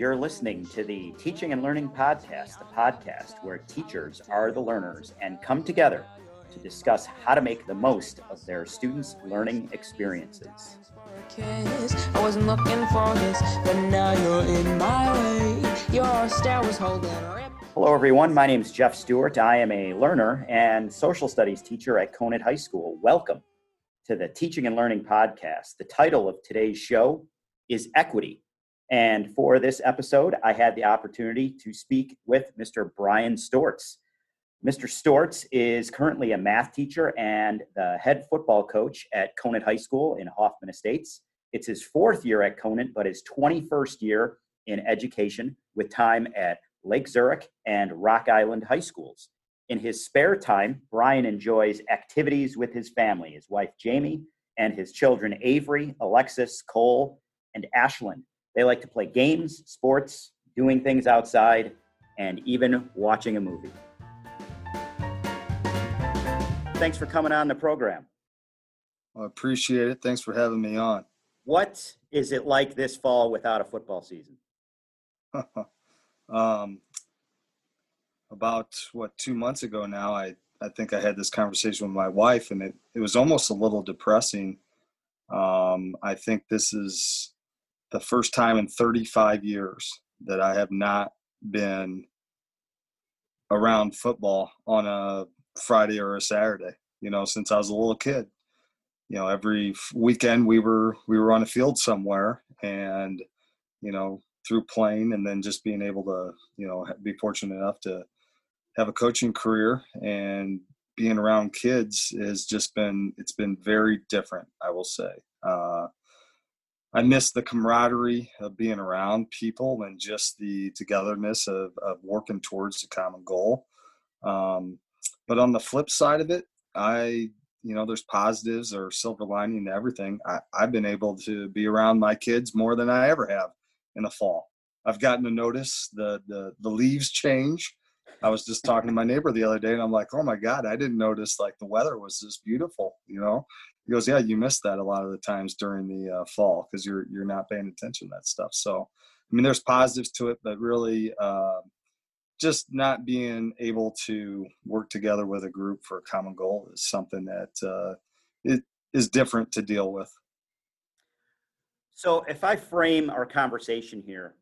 You're listening to the Teaching and Learning Podcast, the podcast where teachers are the learners and come together to discuss how to make the most of their students' learning experiences. I wasn't looking for this, but now you're in my way. Your stare was holding Hello, everyone. My name is Jeff Stewart. I am a learner and social studies teacher at Conant High School. Welcome to the Teaching and Learning Podcast. The title of today's show is Equity. And for this episode, I had the opportunity to speak with Mr. Brian Stortz. Mr. Stortz is currently a math teacher and the head football coach at Conant High School in Hoffman Estates. It's his fourth year at Conant, but his 21st year in education with time at Lake Zurich and Rock Island High Schools. In his spare time, Brian enjoys activities with his family, his wife Jamie, and his children Avery, Alexis, Cole, and Ashlyn. They like to play games, sports, doing things outside, and even watching a movie. Thanks for coming on the program. I appreciate it. Thanks for having me on. What is it like this fall without a football season? um, about what two months ago now, I I think I had this conversation with my wife, and it it was almost a little depressing. Um, I think this is the first time in 35 years that I have not been around football on a Friday or a Saturday. You know, since I was a little kid. You know, every weekend we were we were on a field somewhere, and you know, through playing and then just being able to, you know, be fortunate enough to have a coaching career and being around kids has just been it's been very different. I will say. I miss the camaraderie of being around people and just the togetherness of, of working towards a common goal. Um, but on the flip side of it, I, you know, there's positives or silver lining to everything. I, I've been able to be around my kids more than I ever have in the fall. I've gotten to notice the, the, the leaves change. I was just talking to my neighbor the other day and I'm like, oh my God, I didn't notice like the weather was just beautiful, you know? He goes, yeah, you miss that a lot of the times during the uh, fall because you're you're not paying attention to that stuff. So, I mean, there's positives to it, but really, uh, just not being able to work together with a group for a common goal is something that uh, it is different to deal with. So, if I frame our conversation here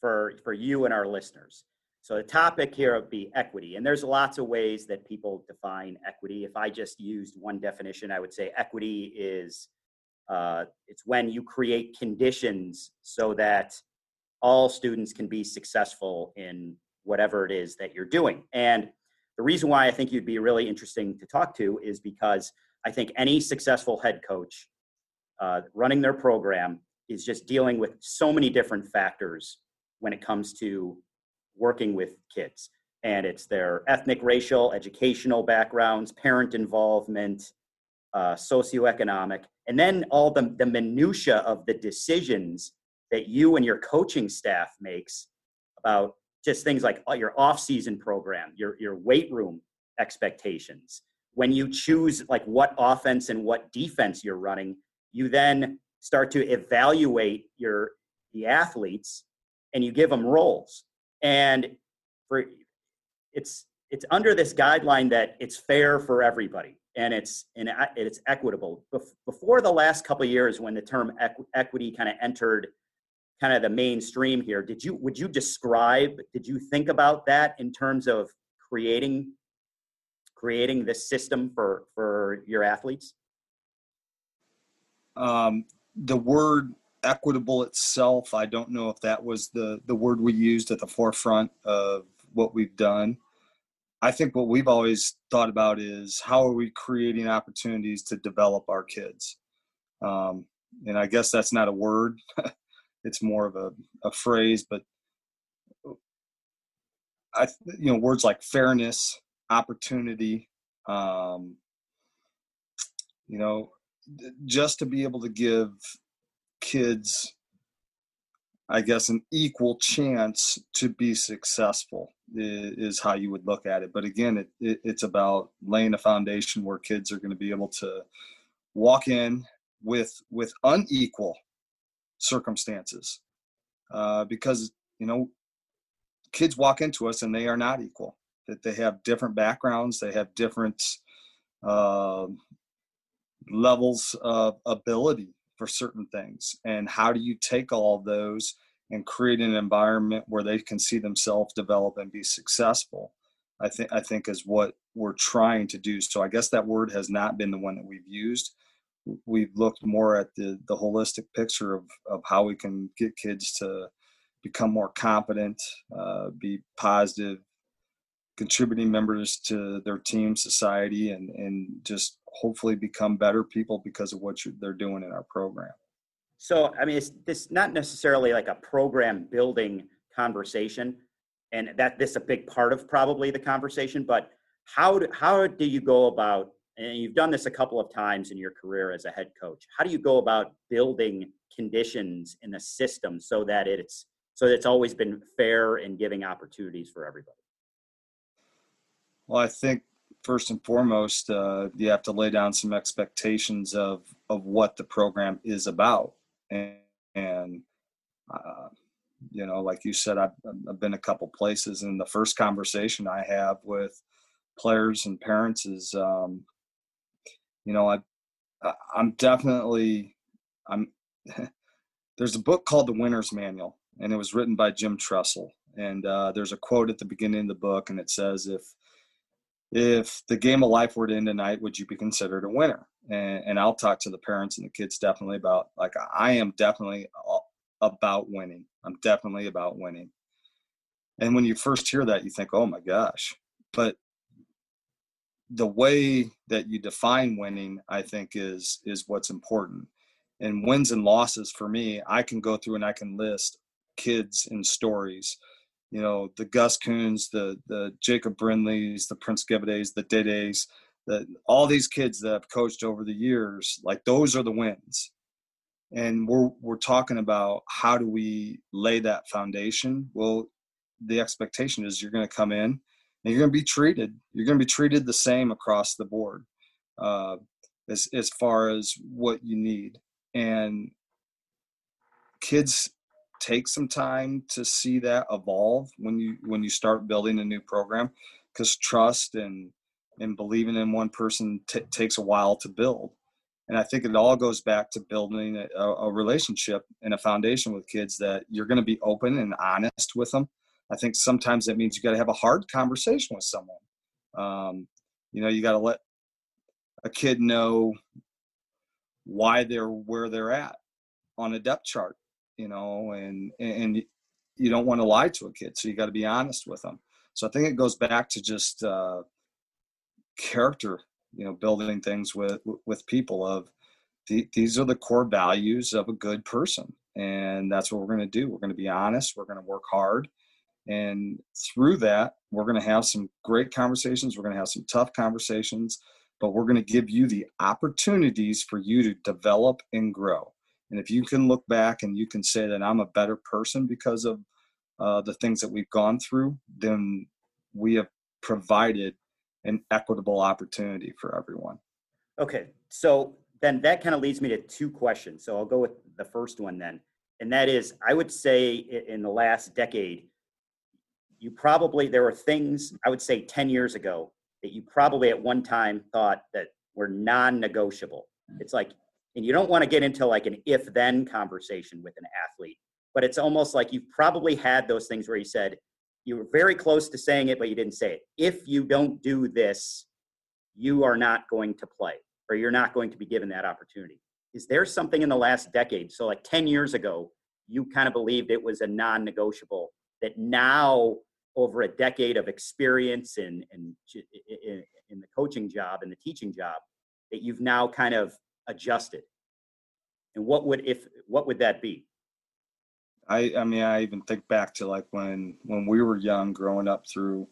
for for you and our listeners, so the topic here would be equity, and there's lots of ways that people define equity. If I just used one definition, I would say equity is uh, it's when you create conditions so that all students can be successful in whatever it is that you're doing. And the reason why I think you'd be really interesting to talk to is because I think any successful head coach uh, running their program is just dealing with so many different factors when it comes to working with kids. And it's their ethnic, racial, educational backgrounds, parent involvement, uh, socioeconomic, and then all the, the minutia of the decisions that you and your coaching staff makes about just things like uh, your off-season program, your, your weight room expectations. When you choose like what offense and what defense you're running, you then start to evaluate your the athletes and you give them roles and for it's it's under this guideline that it's fair for everybody and it's and it's equitable. Before the last couple years, when the term equity kind of entered kind of the mainstream here, did you would you describe? Did you think about that in terms of creating creating this system for for your athletes? Um, the word equitable itself, I don't know if that was the the word we used at the forefront of what we've done. I think what we've always thought about is how are we creating opportunities to develop our kids. Um, and I guess that's not a word; it's more of a, a phrase. But I, you know, words like fairness, opportunity, um, you know, just to be able to give kids i guess an equal chance to be successful is, how you would look at it but again it, it, it's about laying a foundation where kids are going to be able to walk in with with unequal circumstances uh, because you know, kids walk into us and they are not equal. That they have different backgrounds, they have different uh, levels of ability for certain things. And how do you take all those and create an environment where they can see themselves develop and be successful? I think I think is what we're trying to do. So I guess that word has not been the one that we've used. We've looked more at the the holistic picture of of how we can get kids to become more competent, uh, be positive, contributing members to their team, society, and and just hopefully become better people because of what they're doing in our program. So, I mean, it's this not necessarily like a program building conversation, and that this is a big part of probably the conversation. But how do, how do you go about? And you've done this a couple of times in your career as a head coach. How do you go about building conditions in the system so that it's so that it's always been fair and giving opportunities for everybody? Well, I think first and foremost, uh, you have to lay down some expectations of of what the program is about, and, and uh, you know, like you said, I've, I've been a couple places, and the first conversation I have with players and parents is, um, you know, I I'm definitely I'm. there's a book called The Winner's Manual, and it was written by Jim Tressel. And uh, there's a quote at the beginning of the book, and it says, "If if the game of life were to end tonight, would you be considered a winner? And, and I'll talk to the parents and the kids definitely about like I am definitely about winning. I'm definitely about winning. And when you first hear that, you think, oh my gosh. But the way that you define winning, I think, is is what's important. And wins and losses for me, I can go through and I can list kids and stories you know the Gus Coons, the the Jacob Brindleys, the Prince Gebedes, the Dedes, the all these kids that I've coached over the years, like those are the wins. And we're we're talking about how do we lay that foundation? Well, the expectation is you're going to come in and you're going to be treated. You're going to be treated the same across the board, uh, as as far as what you need. And kids take some time to see that evolve when you when you start building a new program because trust and and believing in one person t- takes a while to build. And i think it all goes back to building a, a relationship and a foundation with kids that you're going to be open and honest with them i think sometimes that means you got to have a hard conversation with someone. Um, you know you got to let a kid know why they're where they're at on a depth chart you know, and and you don't want to lie to a kid, so you got to be honest with them. So I think it goes back to just uh, character, you know, building things with with people. Of the, these are the core values of a good person, and that's what we're going to do. We're going to be honest. We're going to work hard, and through that, we're going to have some great conversations. We're going to have some tough conversations, but we're going to give you the opportunities for you to develop and grow. And if you can look back and you can say that I'm a better person because of uh, the things that we've gone through, then we have provided an equitable opportunity for everyone. Okay, so then that kind of leads me to two questions. So I'll go with the first one then. And that is, I would say in the last decade, you probably, there were things, I would say 10 years ago, that you probably at one time thought that were non negotiable. It's like and you don't want to get into like an if then conversation with an athlete but it's almost like you've probably had those things where you said you were very close to saying it but you didn't say it. If you don't do this you are not going to play or you're not going to be given that opportunity. Is there something in the last decade so like 10 years ago you kind of believed it was a non-negotiable that now over a decade of experience in, in, in the coaching job and the teaching job that you've now kind of adjusted? And what would if what would that be? I I mean I even think back to like when when we were young growing up through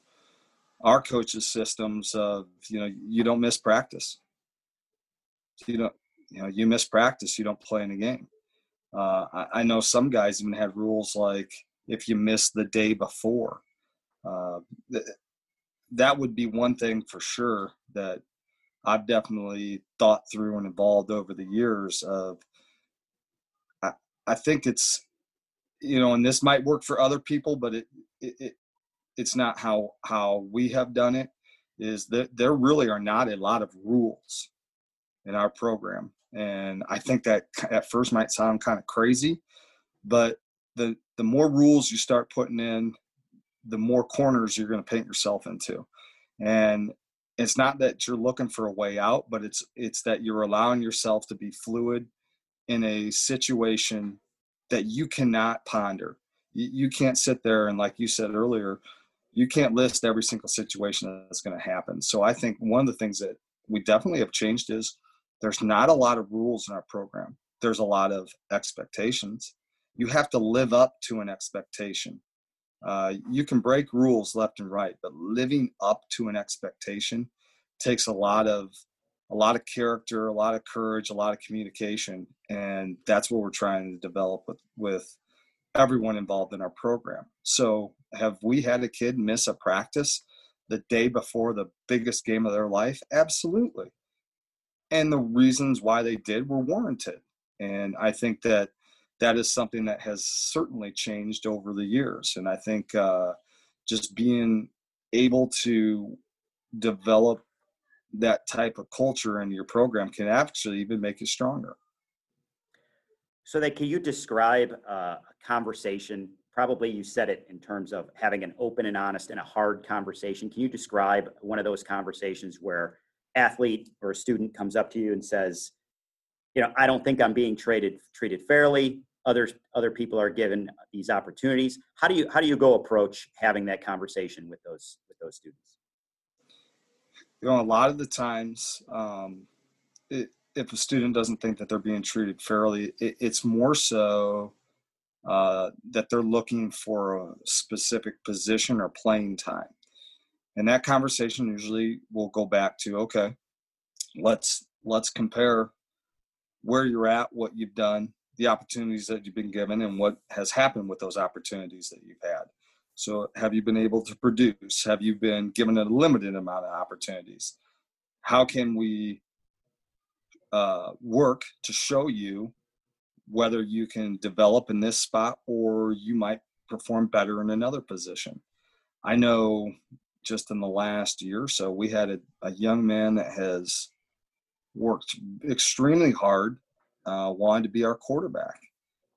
our coaches systems of you know you don't miss practice you don't you know you miss practice you don't play in a game uh, I, I, know some guys even had rules like if you miss the day before uh, th- that would be one thing for sure that I've definitely thought through and evolved over the years of I, I think it's you know, and this might work for other people, but it, it, it it's not how how we have done it. Is that there really are not a lot of rules in our program, and I think that at first might sound kind of crazy, but the the more rules you start putting in, the more corners you're going to paint yourself into, and it's not that you're looking for a way out, but it's it's that you're allowing yourself to be fluid in a situation that you cannot ponder. You, you can't sit there and, like you said earlier, you can't list every single situation that's going to happen. So I think one of the things that we definitely have changed is there's not a lot of rules in our program. There's a lot of expectations. You have to live up to an expectation. Uh, you can break rules left and right, but living up to an expectation takes a lot of a lot of character, a lot of courage, a lot of communication, and that's what we're trying to develop with with everyone involved in our program. So, have we had a kid miss a practice the day before the biggest game of their life? Absolutely. And the reasons why they did were warranted. And I think that that is something that has certainly changed over the years. And I think uh, just being able to develop that type of culture in your program can actually even make it stronger. So, that can you describe uh, a conversation? Probably you said it in terms of having an open and honest and a hard conversation. Can you describe one of those conversations where athlete or a student comes up to you and says, "You know, I don't think I'm being treated treated fairly. Other other people are given these opportunities." How do you how do you go approach having that conversation with those with those students? You know, a lot of the times, um, it, if a student doesn't think that they're being treated fairly, it, it's more so uh, that they're looking for a specific position or playing time. And that conversation usually will go back to, okay, let's let's compare where you're at, what you've done, the opportunities that you've been given, and what has happened with those opportunities that you've had. So, have you been able to produce? Have you been given a limited amount of opportunities? How can we uh, work to show you whether you can develop in this spot or you might perform better in another position. I know just in the last year or so, we had a, a young man that has worked extremely hard, uh, wanted to be our quarterback.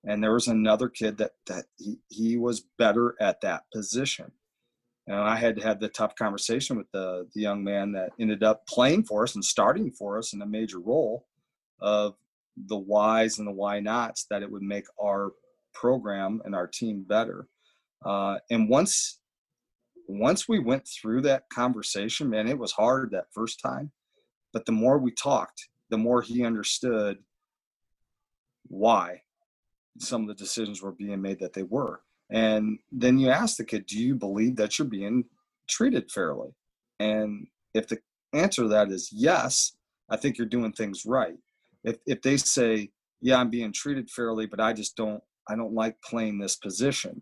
And there was another kid that, that he, he was better at that position. And I had to have the tough conversation with the, the young man that ended up playing for us and starting for us in a major role of the whys and the why nots that it would make our program and our team better. Uh, and once once we went through that conversation, man, it was hard that first time. But the more we talked, the more he understood why some of the decisions were being made that they were. And then you ask the kid, Do you believe that you're being treated fairly? And if the answer to that is yes, I think you're doing things right if if they say, yeah, I'm being treated fairly, but I just don't I don't like playing this position,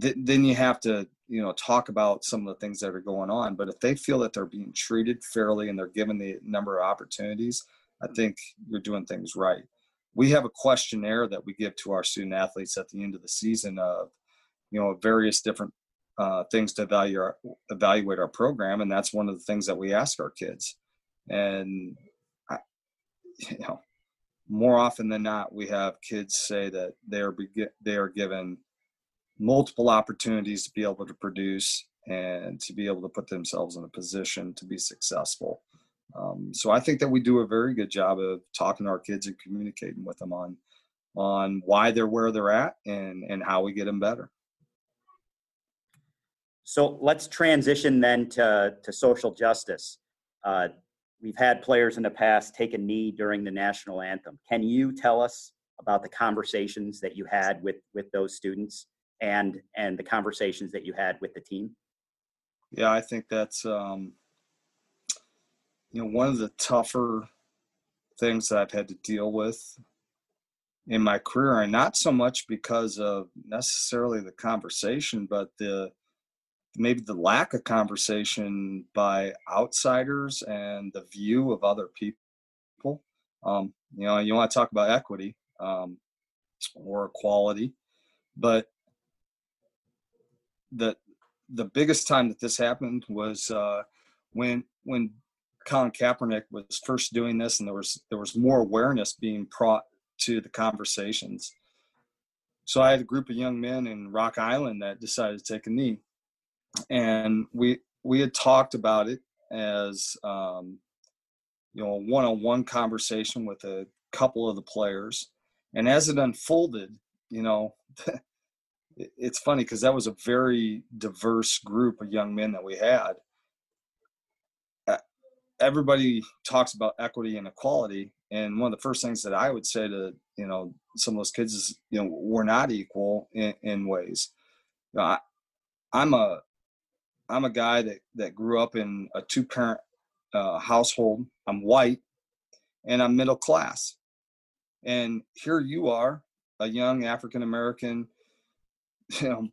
th- then you have to you know talk about some of the things that are going on. But if they feel that they're being treated fairly and they're given the number of opportunities, I think you're doing things right. We have a questionnaire that we give to our student athletes at the end of the season of you know various different uh, things to evaluate our, evaluate our program, and that's one of the things that we ask our kids. And I, you know, more often than not, we have kids say that they are they are given multiple opportunities to be able to produce and to be able to put themselves in a position to be successful. Um, so I think that we do a very good job of talking to our kids and communicating with them on on why they're where they're at and and how we get them better. So let's transition then to to social justice. Uh, we've had players in the past take a knee during the national anthem. Can you tell us about the conversations that you had with with those students and and the conversations that you had with the team? Yeah, I think that's um, you know one of the tougher things that I've had to deal with in my career, and not so much because of necessarily the conversation, but the maybe the lack of conversation by outsiders and the view of other people. Um, you know, you want to talk about equity um, or equality. but the the biggest time that this happened was uh, when when Colin Kaepernick was first doing this, and there was there was more awareness being brought to the conversations. So I had a group of young men in Rock Island that decided to take a knee, and we we had talked about it as um, you know a one-on-one conversation with a couple of the players, and as it unfolded, you know. it's funny because that was a very diverse group of young men that we had. Everybody talks about equity and equality and one of the first things that i would say to you know some of those kids is you know we're not equal in, in ways. You know, I, i'm a i'm a guy that that grew up in a two parent uh, household. I'm white and i'm middle class. And here you are a young african american you know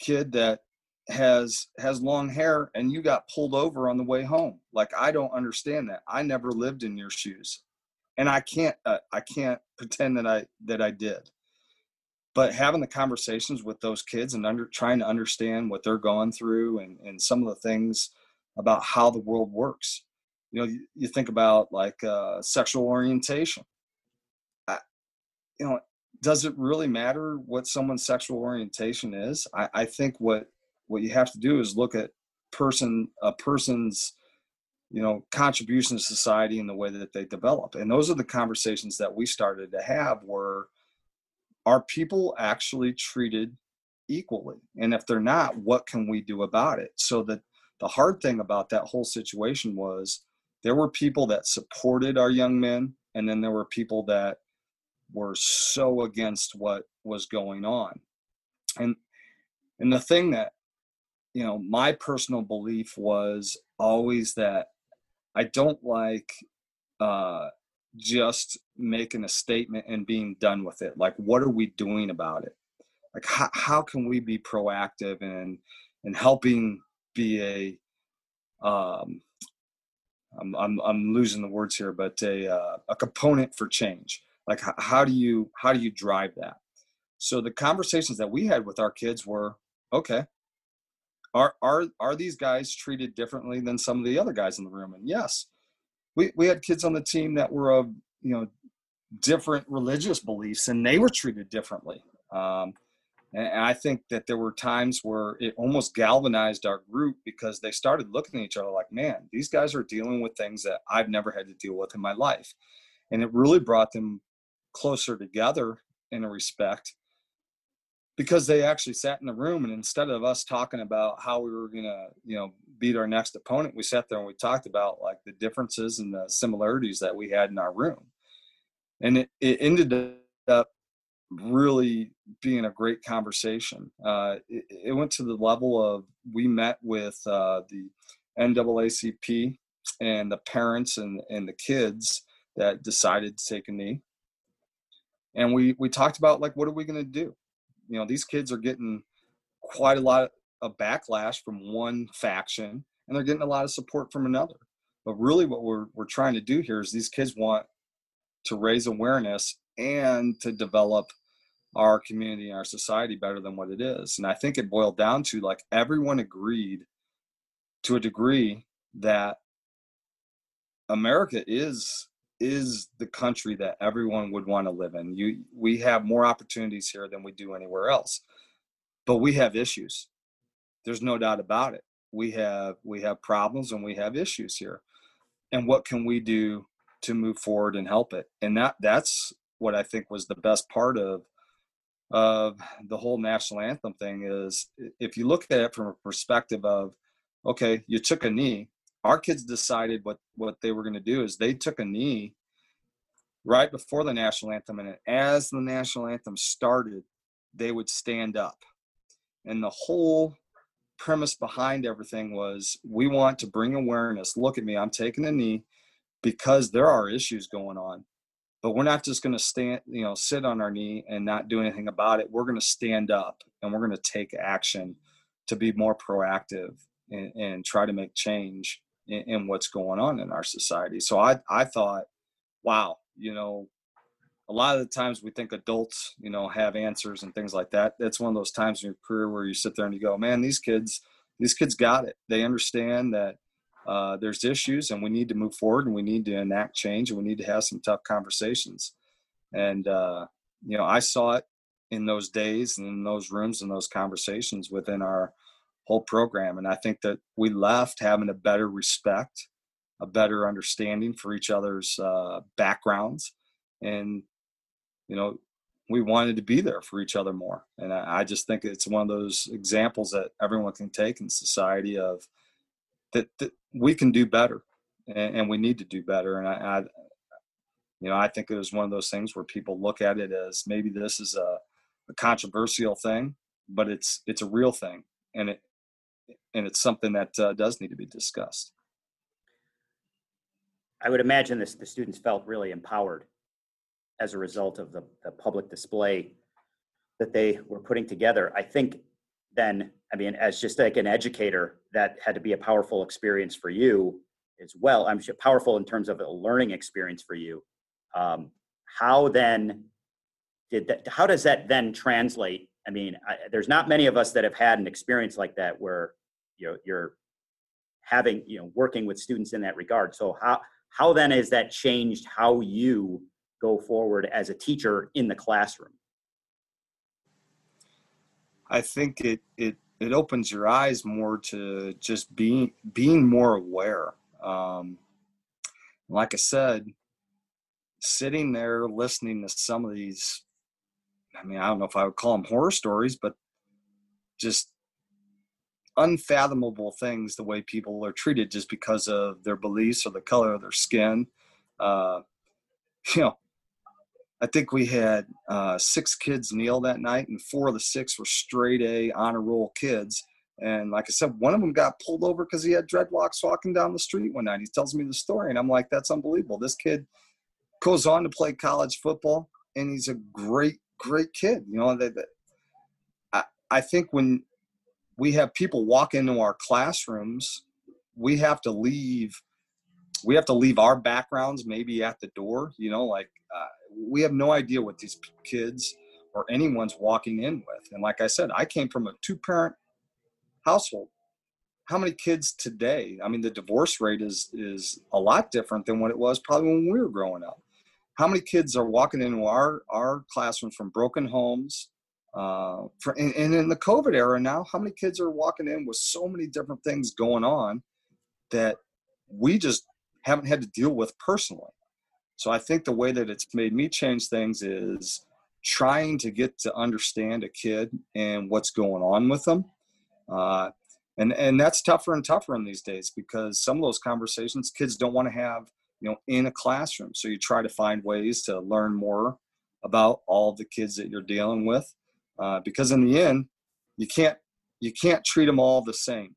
kid that has has long hair and you got pulled over on the way home. Like i don't understand that. I never lived in your shoes. And i can't uh, i can't pretend that i that i did. But having the conversations with those kids and under trying to understand what they're going through and and some of the things about how the world works you know you, you think about like uh, sexual orientation. I, you know does it really matter what someone's sexual orientation is? I, I think what what you have to do is look at person a person's you know contribution to society and the way that they develop. And those are the conversations that we started to have were are people actually treated equally? And if they're not what can we do about it? So that the hard thing about that whole situation was there were people that supported our young men and then there were people that were so against what was going on and and the thing that you know, my personal belief was always that I don't like uh, just making a statement and being done with it. Like, what are we doing about it? Like, how, how can we be proactive and and helping be a um, I'm, I'm, I'm losing the words here, but a, uh, a component for change. Like, how, do you, how do you drive that? So the conversations that we had with our kids were, okay, are are are these guys treated differently than some of the other guys in the room? And yes we we had kids on the team that were of you know different religious beliefs and they were treated differently. Um, and i think that there were times where it almost galvanized our group because they started looking at each other like man these guys are dealing with things that i've never had to deal with in my life. And it really brought them closer together in a respect because they actually sat in the room and instead of us talking about how we were going to you know beat our next opponent we sat there and we talked about like the differences and the similarities that we had in our room. And it, it ended up really being a great conversation. Uh, it, it, went to the level of we met with uh, the naacp and the parents and, and the kids that decided to take a knee and we we talked about like what are we going to do? You know these kids are getting quite a lot of backlash from one faction and they're getting a lot of support from another. But really what we're we're trying to do here is these kids want to raise awareness and to develop our community and our society better than what it is. And i think it boiled down to like everyone agreed to a degree that america is is the country that everyone would want to live in. You, we have more opportunities here than we do anywhere else, but we have issues. There's no doubt about it. We have we have problems and we have issues here, and what can we do to move forward and help it? And that that's what I think was the best part of of the whole national anthem thing is if you look at it from a perspective of okay you took a knee our kids decided what what they were going to do is they took a knee right before the national anthem and as the national anthem started they would stand up. And the whole premise behind everything was we want to bring awareness. Look at me i'm taking a knee because there are issues going on but we're not just going to stand you know sit on our knee and not do anything about it. We're going to stand up and we're going to take action to be more proactive and, and try to make change in, what's going on in our society. So I I thought, wow, you know, a lot of the times we think adults, you know, have answers and things like that. That's one of those times in your career where you sit there and you go, man, these kids, these kids got it. They understand that uh, there's issues and we need to move forward and we need to enact change and we need to have some tough conversations. And, uh, you know, I saw it in those days and in those rooms and those conversations within our whole program. And I think that we left having a better respect, a better understanding for each other's uh, backgrounds. And, you know, we wanted to be there for each other more. And I, I just think it's one of those examples that everyone can take in society of that, that we can do better and, and, we need to do better. And I, I, you know, I think it was one of those things where people look at it as maybe this is a, a controversial thing, but it's it's a real thing, and it and it's something that uh, does need to be discussed. I would imagine this the students felt really empowered as a result of the, the public display that they were putting together. I think then, I mean, as just like an educator, that had to be a powerful experience for you as well. I'm sure powerful in terms of a learning experience for you. Um, how then did that, how does that then translate? I mean, I, there's not many of us that have had an experience like that where you know you're having you know working with students in that regard. So how how then has that changed how you go forward as a teacher in the classroom? I think it it it opens your eyes more to just being being more aware. Um, like I said, sitting there listening to some of these I mean, I don't know if I would call them horror stories, but just unfathomable things the way people are treated just because of their beliefs or the color of their skin. Uh, you know, I think we had uh, six kids kneel that night, and four of the six were straight A honor roll kids. And like I said, one of them got pulled over because he had dreadlocks walking down the street one night. He tells me the story, and I'm like, that's unbelievable. This kid goes on to play college football, and he's a great great kid. You know, that, I, I think when we have people walk into our classrooms, we have to leave. We have to leave our backgrounds maybe at the door. You know, like uh, we have no idea what these kids or anyone's walking in with. And like I said, I came from a two-parent household. How many kids today? I mean, the divorce rate is is a lot different than what it was probably when we were growing up how many kids are walking into our our classrooms from broken homes uh, for, and, and, in the covid era now how many kids are walking in with so many different things going on that we just haven't had to deal with personally? So i think the way that it's made me change things is trying to get to understand a kid and what's going on with them uh, and and that's tougher and tougher in these days because some of those conversations kids don't want to have you know in a classroom. So you try to find ways to learn more about all the kids that you're dealing with uh, because in the end you can't you can't treat them all the same.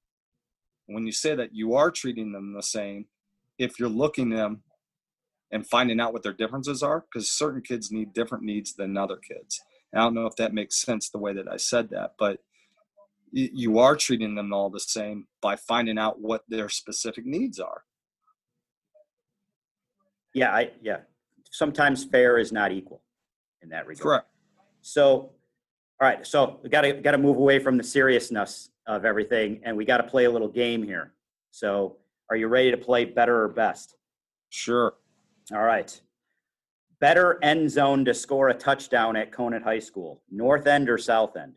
When you say that you are treating them the same if you're looking them and finding out what their differences are because certain kids need different needs than other kids. And i don't know if that makes sense the way that i said that but you are treating them all the same by finding out what their specific needs are yeah, I yeah. Sometimes fair is not equal in that regard. Correct. So, all right. So we got to got to move away from the seriousness of everything, and we got to play a little game here. So, are you ready to play better or best? Sure. All right. Better end zone to score a touchdown at Conant High School, North End or South End?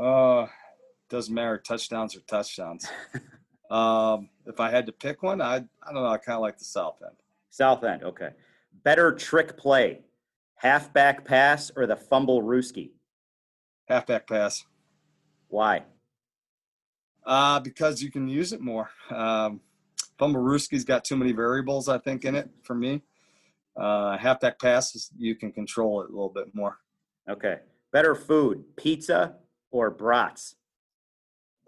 Uh, doesn't matter. Touchdowns or touchdowns. Um, if I had to pick one, I I don't know. I kind of like the South End. South End, okay. Better trick play, halfback pass or the fumble rooski? Halfback pass. Why? Uh, because you can use it more. Um, fumble rooski's got too many variables, I think, in it for me. Uh, halfback passes, you can control it a little bit more. Okay. Better food, pizza or brats?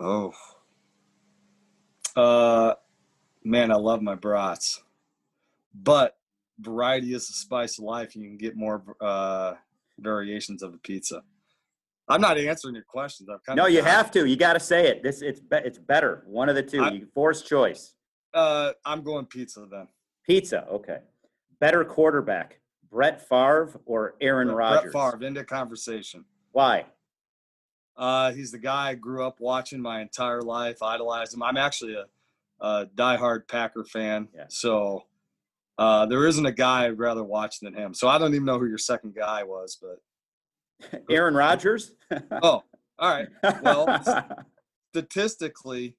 Oh, uh, man, I love my brats, but variety is the spice of life. You can get more uh, variations of a pizza. I'm not answering your questions. I'm kind no, of you have to. You got to say it. This it's be, it's better. One of the two. I, you force choice. Uh, I'm going pizza then. Pizza. Okay. Better quarterback, Brett Favre or Aaron Rodgers? Brett Favre into conversation. Why? Uh, he's the guy I grew up watching my entire life, idolized him. I'm actually a, a diehard Packer fan, Yeah. so uh, there isn't a guy I'd rather watch than him. So I don't even know who your second guy was, but Aaron Rodgers? oh, all right. Well, statistically,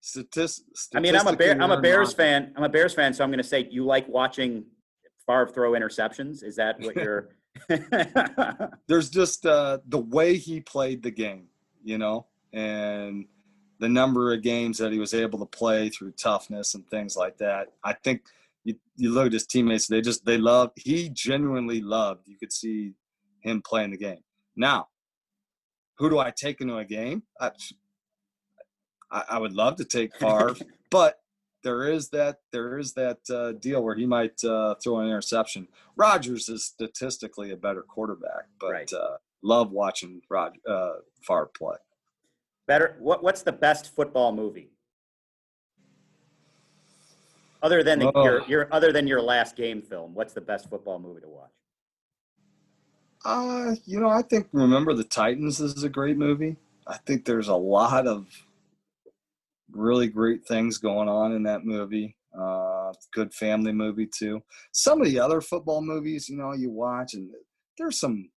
statist, I mean, I'm a Bear, I'm a Bears fan. I'm a Bears fan, so I'm going to say you like watching Favre throw interceptions. Is that what you're? there's just uh, the way he played the game, you know, and the number of games that he was able to play through toughness and things like that. I think you, you look at his teammates; they just they loved. He genuinely loved. You could see him playing the game. Now, who do I take into a game? I, I, I would love to take Favre, but there is that there is that uh, deal where he might uh, throw an interception. Rodgers is statistically a better quarterback, but Right. uh, love watching Rod uh, Favre play. Better. What, what's the best football movie? Other than the, Oh. your, your other than your last game film, what's the best football movie to watch? Uh, you know, I think Remember the Titans is a great movie. I think there's a lot of really great things going on in that movie. Uh, good family movie too. Some of the other football movies, you know, you watch and there's some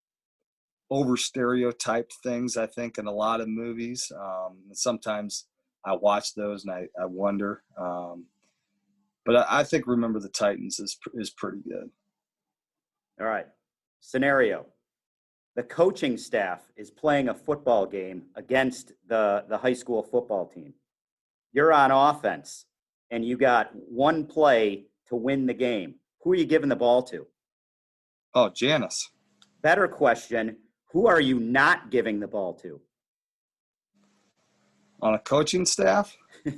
over stereotyped things I think in a lot of movies. Um, and sometimes I watch those and I, I wonder. Um, but I, I think Remember the Titans is is pretty good. All right. Scenario. The coaching staff is playing a football game against the, the high school football team. You're on offense and you got one play to win the game. Who are you giving the ball to? Oh, Janice. Better question Who are you not giving the ball to? on a coaching staff,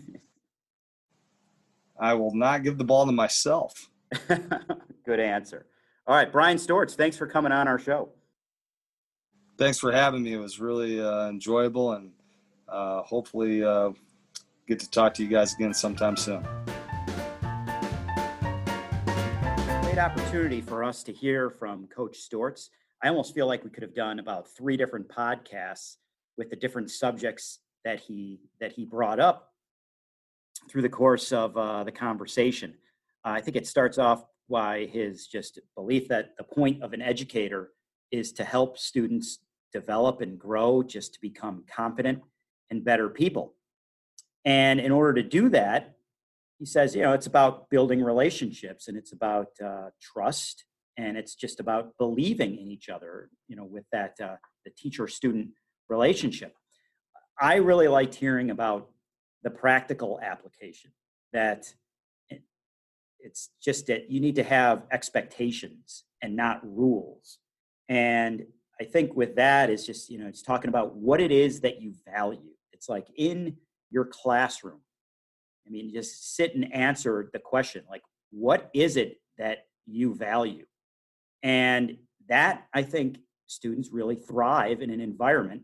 I will not give the ball to myself. Good answer. All right. Brian Stortz, thanks for coming on our show. Thanks for having me. It was really uh, enjoyable, and uh, hopefully uh, get to talk to you guys again sometime soon. Great opportunity for us to hear from Coach Stortz. I almost feel like we could have done about three different podcasts with the different subjects that he that he brought up through the course of uh, the conversation. Uh, I think it starts off by his just belief that the point of an educator is to help students develop and grow, just to become competent and better people. And in order to do that, he says, you know, it's about building relationships and it's about uh, trust and it's just about believing in each other, you know, with that uh, the teacher student relationship. I really liked hearing about the practical application that it's just that you need to have expectations and not rules. And I think with that is just, you know, it's talking about what it is that you value. It's like in your classroom. I mean, just sit and answer the question like, what is it that you value? And that, I think, students really thrive in an environment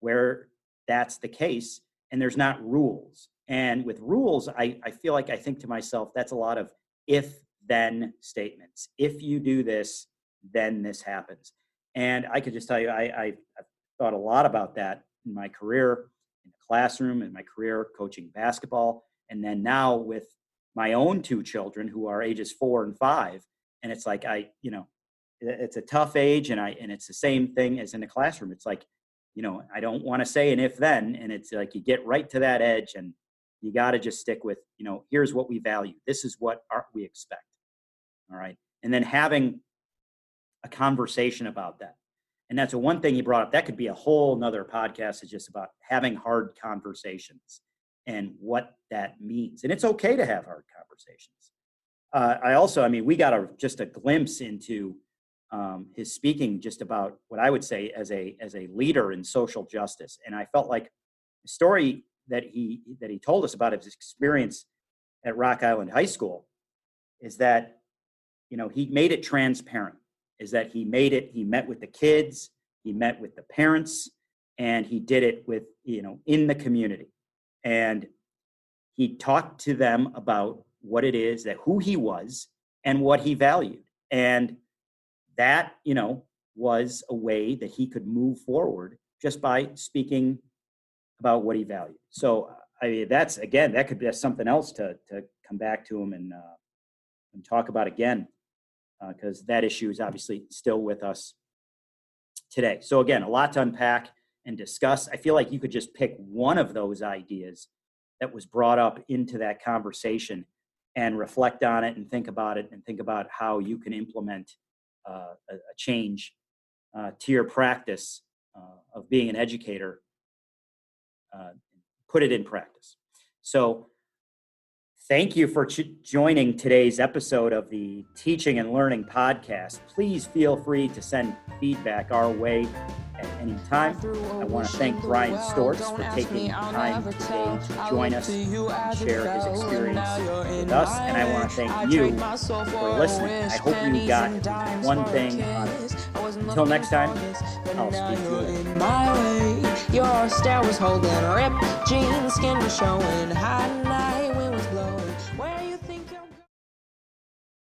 where that's the case and there's not rules. And with rules, I, I feel like I think to myself, that's a lot of if then statements. If you do this, then this happens. And I could just tell you, I, I, I've thought a lot about that in my career, in the classroom, in my career coaching basketball, and then now with my own two children who are ages four and five. And it's like I, you know, it's a tough age, and I and it's the same thing as in the classroom. It's like, you know, I don't want to say an if then, and it's like you get right to that edge, and you got to just stick with, you know, here's what we value. This is what our, we expect. All right, and then having a conversation about that. And that's a one thing he brought up. That could be a whole nother podcast is just about having hard conversations and what that means. And it's okay to have hard conversations. Uh, I also, I mean, we got a just a glimpse into um, his speaking just about what I would say as a as a leader in social justice. And I felt like the story that he that he told us about his experience at Rock Island High School is that you know he made it transparent is that he made it he met with the kids he met with the parents and he did it with you know in the community. And he talked to them about what it is that who he was and what he valued. And that, you know, was a way that he could move forward just by speaking about what he valued. So, I mean, that's again, that could be something else to to come back to him and uh, and talk about again, because uh, that issue is obviously still with us today. So again, a lot to unpack and discuss. I feel like you could just pick one of those ideas that was brought up into that conversation and reflect on it and think about it and think about how you can implement uh, a, a, change uh, to your practice uh, of being an educator, uh, put it in practice. So, thank you for ch- joining today's episode of the Teaching and Learning Podcast. Please feel free to send feedback our way at any time. I want to thank Brian Stortz for taking time today to join us and share his experience with us. And I want to thank you for listening. I hope you got one thing on it. Until next time, I'll speak to you later. Your stare was holding ripped jeans, skin was showing, hiding